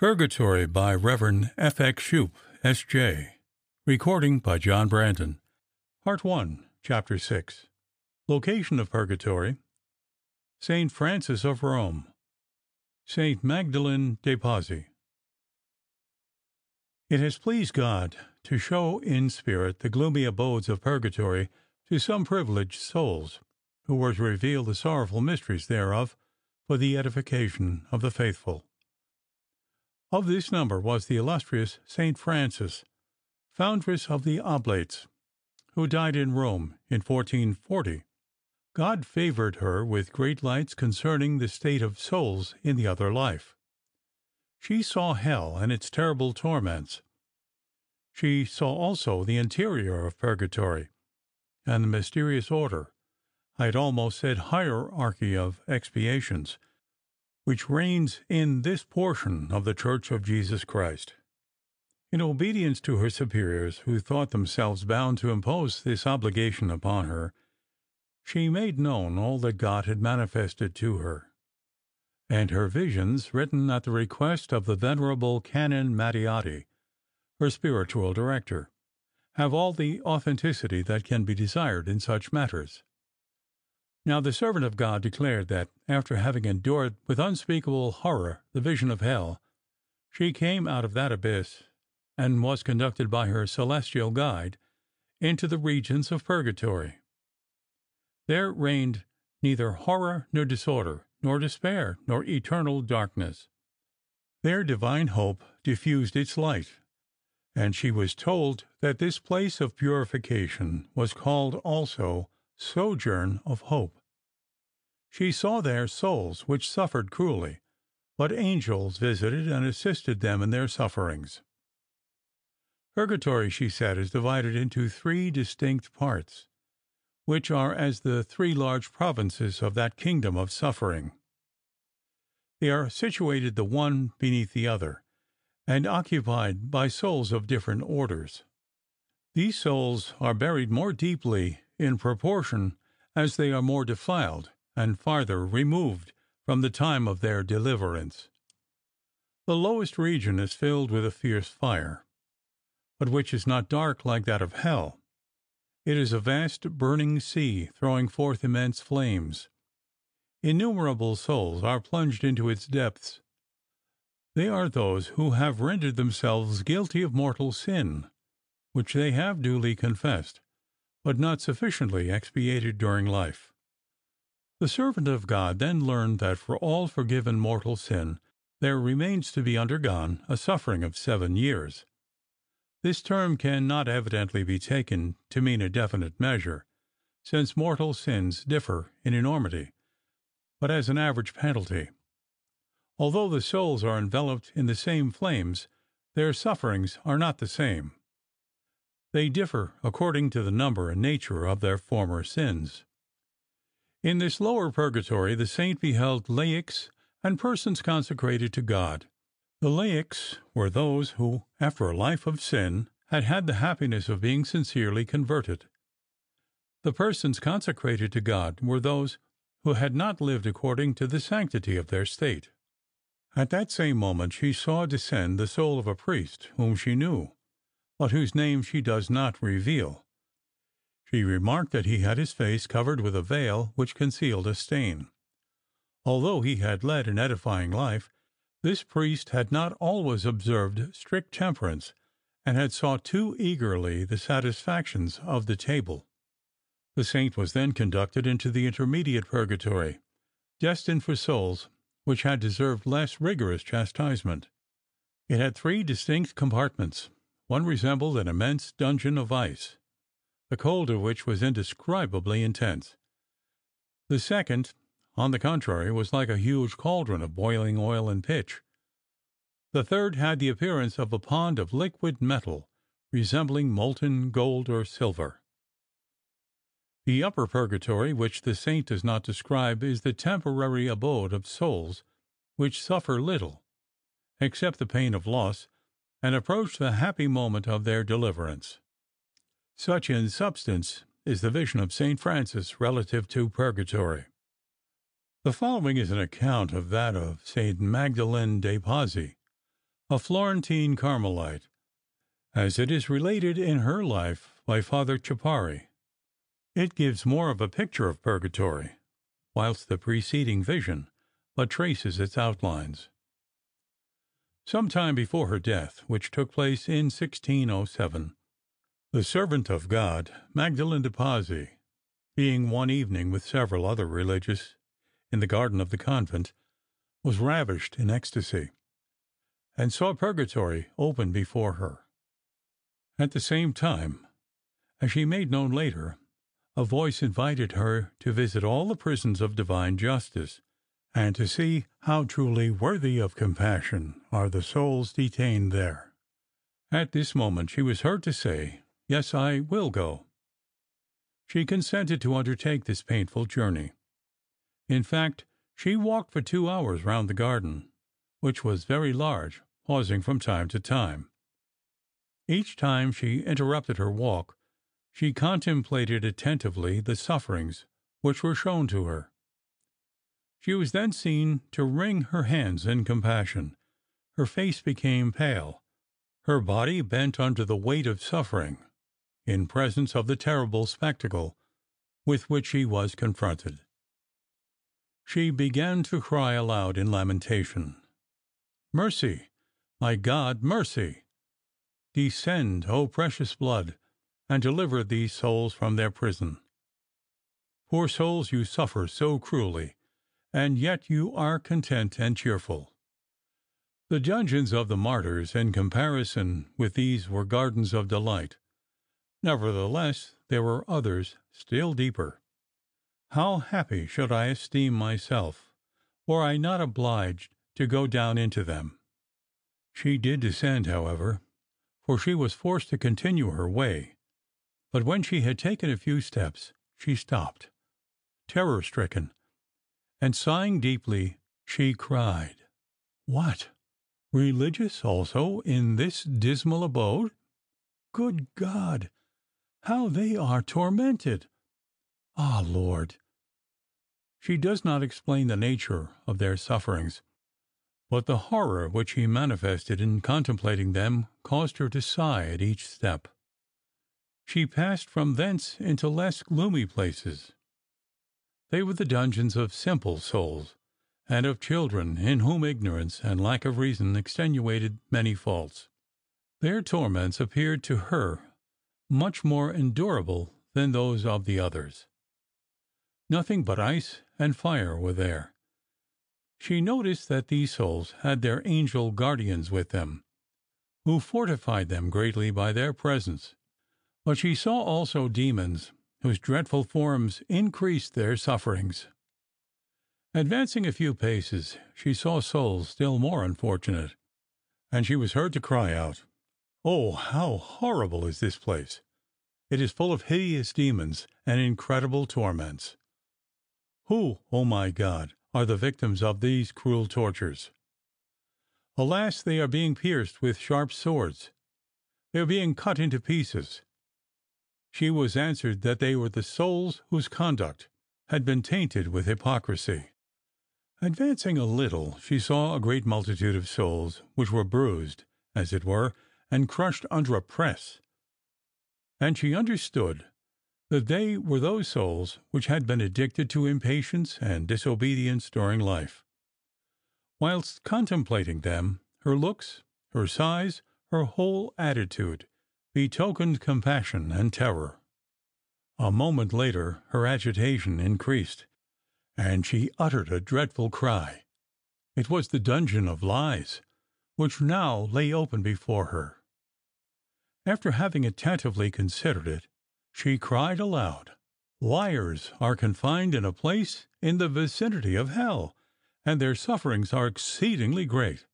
Purgatory by Rev. F. X. Schouppe, S.J. Recording by John Brandon. Part 1, Chapter 6 Location of Purgatory St. Frances of Rome St. Magdalen de Pazzi It has pleased God to show in spirit the gloomy abodes of Purgatory to some privileged souls, who were to reveal the sorrowful mysteries thereof for the edification of the faithful. Of this number was the illustrious Saint Frances, foundress of the Oblates, who died in Rome in 1440. God favoured her with great lights concerning the state of souls in the other life. She saw hell and its terrible torments. She saw also the interior of purgatory and the mysterious order, I had almost said hierarchy of expiations, which reigns in this portion of the Church of Jesus Christ. In obedience to her superiors, who thought themselves bound to impose this obligation upon her, she made known all that God had manifested to her, and her visions, written at the request of the venerable Canon Mattiati, her spiritual director, have all the authenticity that can be desired in such matters. Now the servant of God declared that, after having endured with unspeakable horror the vision of hell, she came out of that abyss and was conducted by her celestial guide into the regions of purgatory. There reigned neither horror nor disorder, nor despair, nor eternal darkness. There divine hope diffused its light, and she was told that this place of purification was called also sojourn of hope. She saw there souls which suffered cruelly, but angels visited and assisted them in their sufferings. Purgatory, she said, is divided into three distinct parts, which are as the three large provinces of that kingdom of suffering. They are situated the one beneath the other, and occupied by souls of different orders. These souls are buried more deeply in proportion as they are more defiled and farther removed from the time of their deliverance. The lowest region is filled with a fierce fire, but which is not dark like that of hell. It is a vast burning sea, throwing forth immense flames. Innumerable souls are plunged into its depths. They are those who have rendered themselves guilty of mortal sin, which they have duly confessed, but not sufficiently expiated during life. The servant of God then learned that for all forgiven mortal sin there remains to be undergone a suffering of seven years. This term can not evidently be taken to mean a definite measure, since mortal sins differ in enormity, but as an average penalty. Although the souls are enveloped in the same flames, their sufferings are not the same. They differ according to the number and nature of their former sins. In this lower purgatory the saint beheld laics and persons consecrated to God. The laics were those who, after a life of sin, had had the happiness of being sincerely converted. The persons consecrated to God were those who had not lived according to the sanctity of their state. At that same moment she saw descend the soul of a priest whom she knew but whose name she does not reveal. She remarked that he had his face covered with a veil which concealed a stain. Although he had led an edifying life, this priest had not always observed strict temperance, and had sought too eagerly the satisfactions of the table. The saint was then conducted into the intermediate purgatory, destined for souls which had deserved less rigorous chastisement. It had three distinct compartments. One resembled an immense dungeon of ice, the cold of which was indescribably intense. The second, on the contrary, was like a huge cauldron of boiling oil and pitch. The third had the appearance of a pond of liquid metal, resembling molten gold or silver. The upper purgatory, which the saint does not describe, is the temporary abode of souls which suffer little, except the pain of loss and approach the happy moment of their deliverance. Such, in substance, is the vision of St. Frances relative to purgatory. The following is an account of that of St. Magdalen de Pazzi, a Florentine Carmelite, as it is related in her life by Father Cepari. It gives more of a picture of purgatory, whilst the preceding vision but traces its outlines. Some time before her death, which took place in 1607, the servant of God, Magdalen de Pazzi, being one evening with several other religious in the garden of the convent, was ravished in ecstasy, and saw purgatory open before her. At the same time, as she made known later, a voice invited her to visit all the prisons of divine justice, and to see how truly worthy of compassion are the souls detained there. At this moment she was heard to say, Yes, I will go. She consented to undertake this painful journey. In fact, she walked for two hours round the garden, which was very large, pausing from time to time. Each time she interrupted her walk, she contemplated attentively the sufferings which were shown to her. She was then seen to wring her hands in compassion. Her face became pale, her body bent under the weight of suffering, in presence of the terrible spectacle with which she was confronted. She began to cry aloud in lamentation, Mercy, my God, mercy! Descend, O precious blood, and deliver these souls from their prison. Poor souls, you suffer so cruelly and yet you are content and cheerful. The dungeons of the martyrs in comparison with these were gardens of delight. Nevertheless, there were others still deeper. How happy should I esteem myself were I not obliged to go down into them. She did descend, however, for she was forced to continue her way, but when she had taken a few steps she stopped, terror stricken and sighing deeply, she cried, What! Religious also in this dismal abode? Good God! How they are tormented! Ah, Lord! She does not explain the nature of their sufferings, but the horror which she manifested in contemplating them caused her to sigh at each step. She passed from thence into less gloomy places, they were the dungeons of simple souls, and of children in whom ignorance and lack of reason extenuated many faults. Their torments appeared to her much more endurable than those of the others. Nothing but ice and fire were there. She noticed that these souls had their angel guardians with them, who fortified them greatly by their presence, but she saw also demons whose dreadful forms increased their sufferings. Advancing a few paces, she saw souls still more unfortunate, and she was heard to cry out, Oh, how horrible is this place! It is full of hideous demons and incredible torments. Who, O my God, are the victims of these cruel tortures? Alas, they are being pierced with sharp swords. They are being cut into pieces she was answered that they were the souls whose conduct had been tainted with hypocrisy. Advancing a little, she saw a great multitude of souls, which were bruised, as it were, and crushed under a press, and she understood that they were those souls which had been addicted to impatience and disobedience during life. Whilst contemplating them, her looks, her sighs, her whole attitude betokened compassion and terror. A moment later her agitation increased, and she uttered a dreadful cry. It was the dungeon of lies, which now lay open before her. After having attentively considered it, she cried aloud, Liars are confined in a place in the vicinity of hell, and their sufferings are exceedingly great.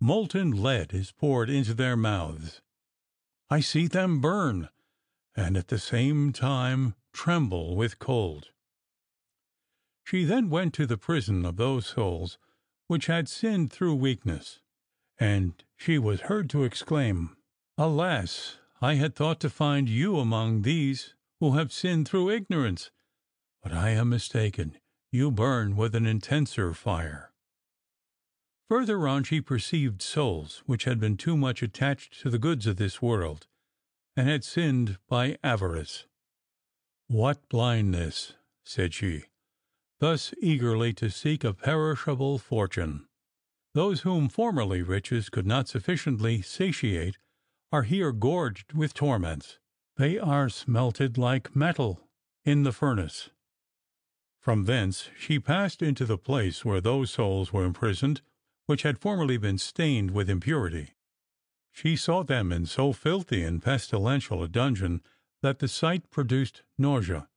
Molten lead is poured into their mouths I see them burn, and at the same time tremble with cold. She then went to the prison of those souls which had sinned through weakness, and she was heard to exclaim, Alas! I had thought to find you among these who have sinned through ignorance, but I am mistaken; you burn with an intenser fire. Further on she perceived souls which had been too much attached to the goods of this world, and had sinned by avarice. What blindness, said she, thus eagerly to seek a perishable fortune! Those whom formerly riches could not sufficiently satiate are here gorged with torments. They are smelted like metal in the furnace. From thence she passed into the place where those souls were imprisoned which had formerly been stained with impurity. She saw them in so filthy and pestilential a dungeon that the sight produced nausea.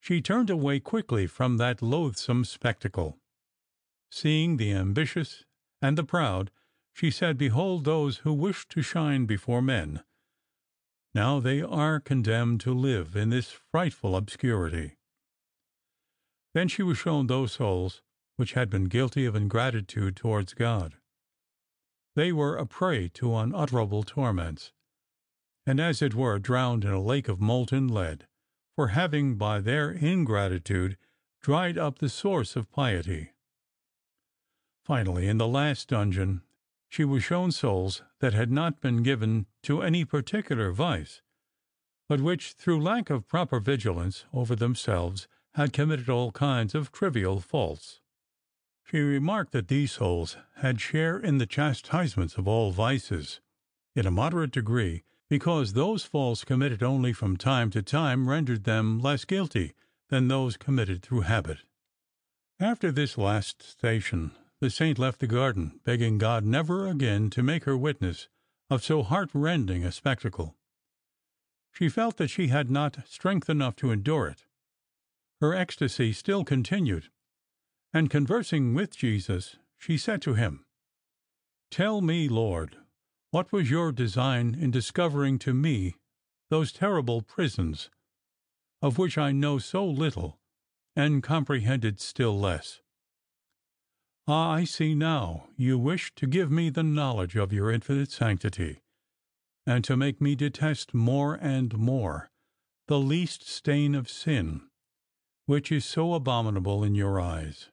She turned away quickly from that loathsome spectacle. Seeing the ambitious and the proud, she said, Behold those who wish to shine before men. Now they are condemned to live in this frightful obscurity. Then she was shown those souls which had been guilty of ingratitude towards God. They were a prey to unutterable torments, and as it were drowned in a lake of molten lead, for having by their ingratitude dried up the source of piety. Finally, in the last dungeon, she was shown souls that had not been given to any particular vice, but which, through lack of proper vigilance over themselves, had committed all kinds of trivial faults. She remarked that these souls had share in the chastisements of all vices, in a moderate degree, because those faults committed only from time to time rendered them less guilty than those committed through habit. After this last station, the saint left the garden, begging God never again to make her witness of so heart-rending a spectacle. She felt that she had not strength enough to endure it. Her ecstasy still continued, and conversing with Jesus, she said to him, Tell me, Lord, what was your design in discovering to me those terrible prisons, of which I know so little and comprehended still less? Ah, I see now you wish to give me the knowledge of your infinite sanctity, and to make me detest more and more the least stain of sin which is so abominable in your eyes.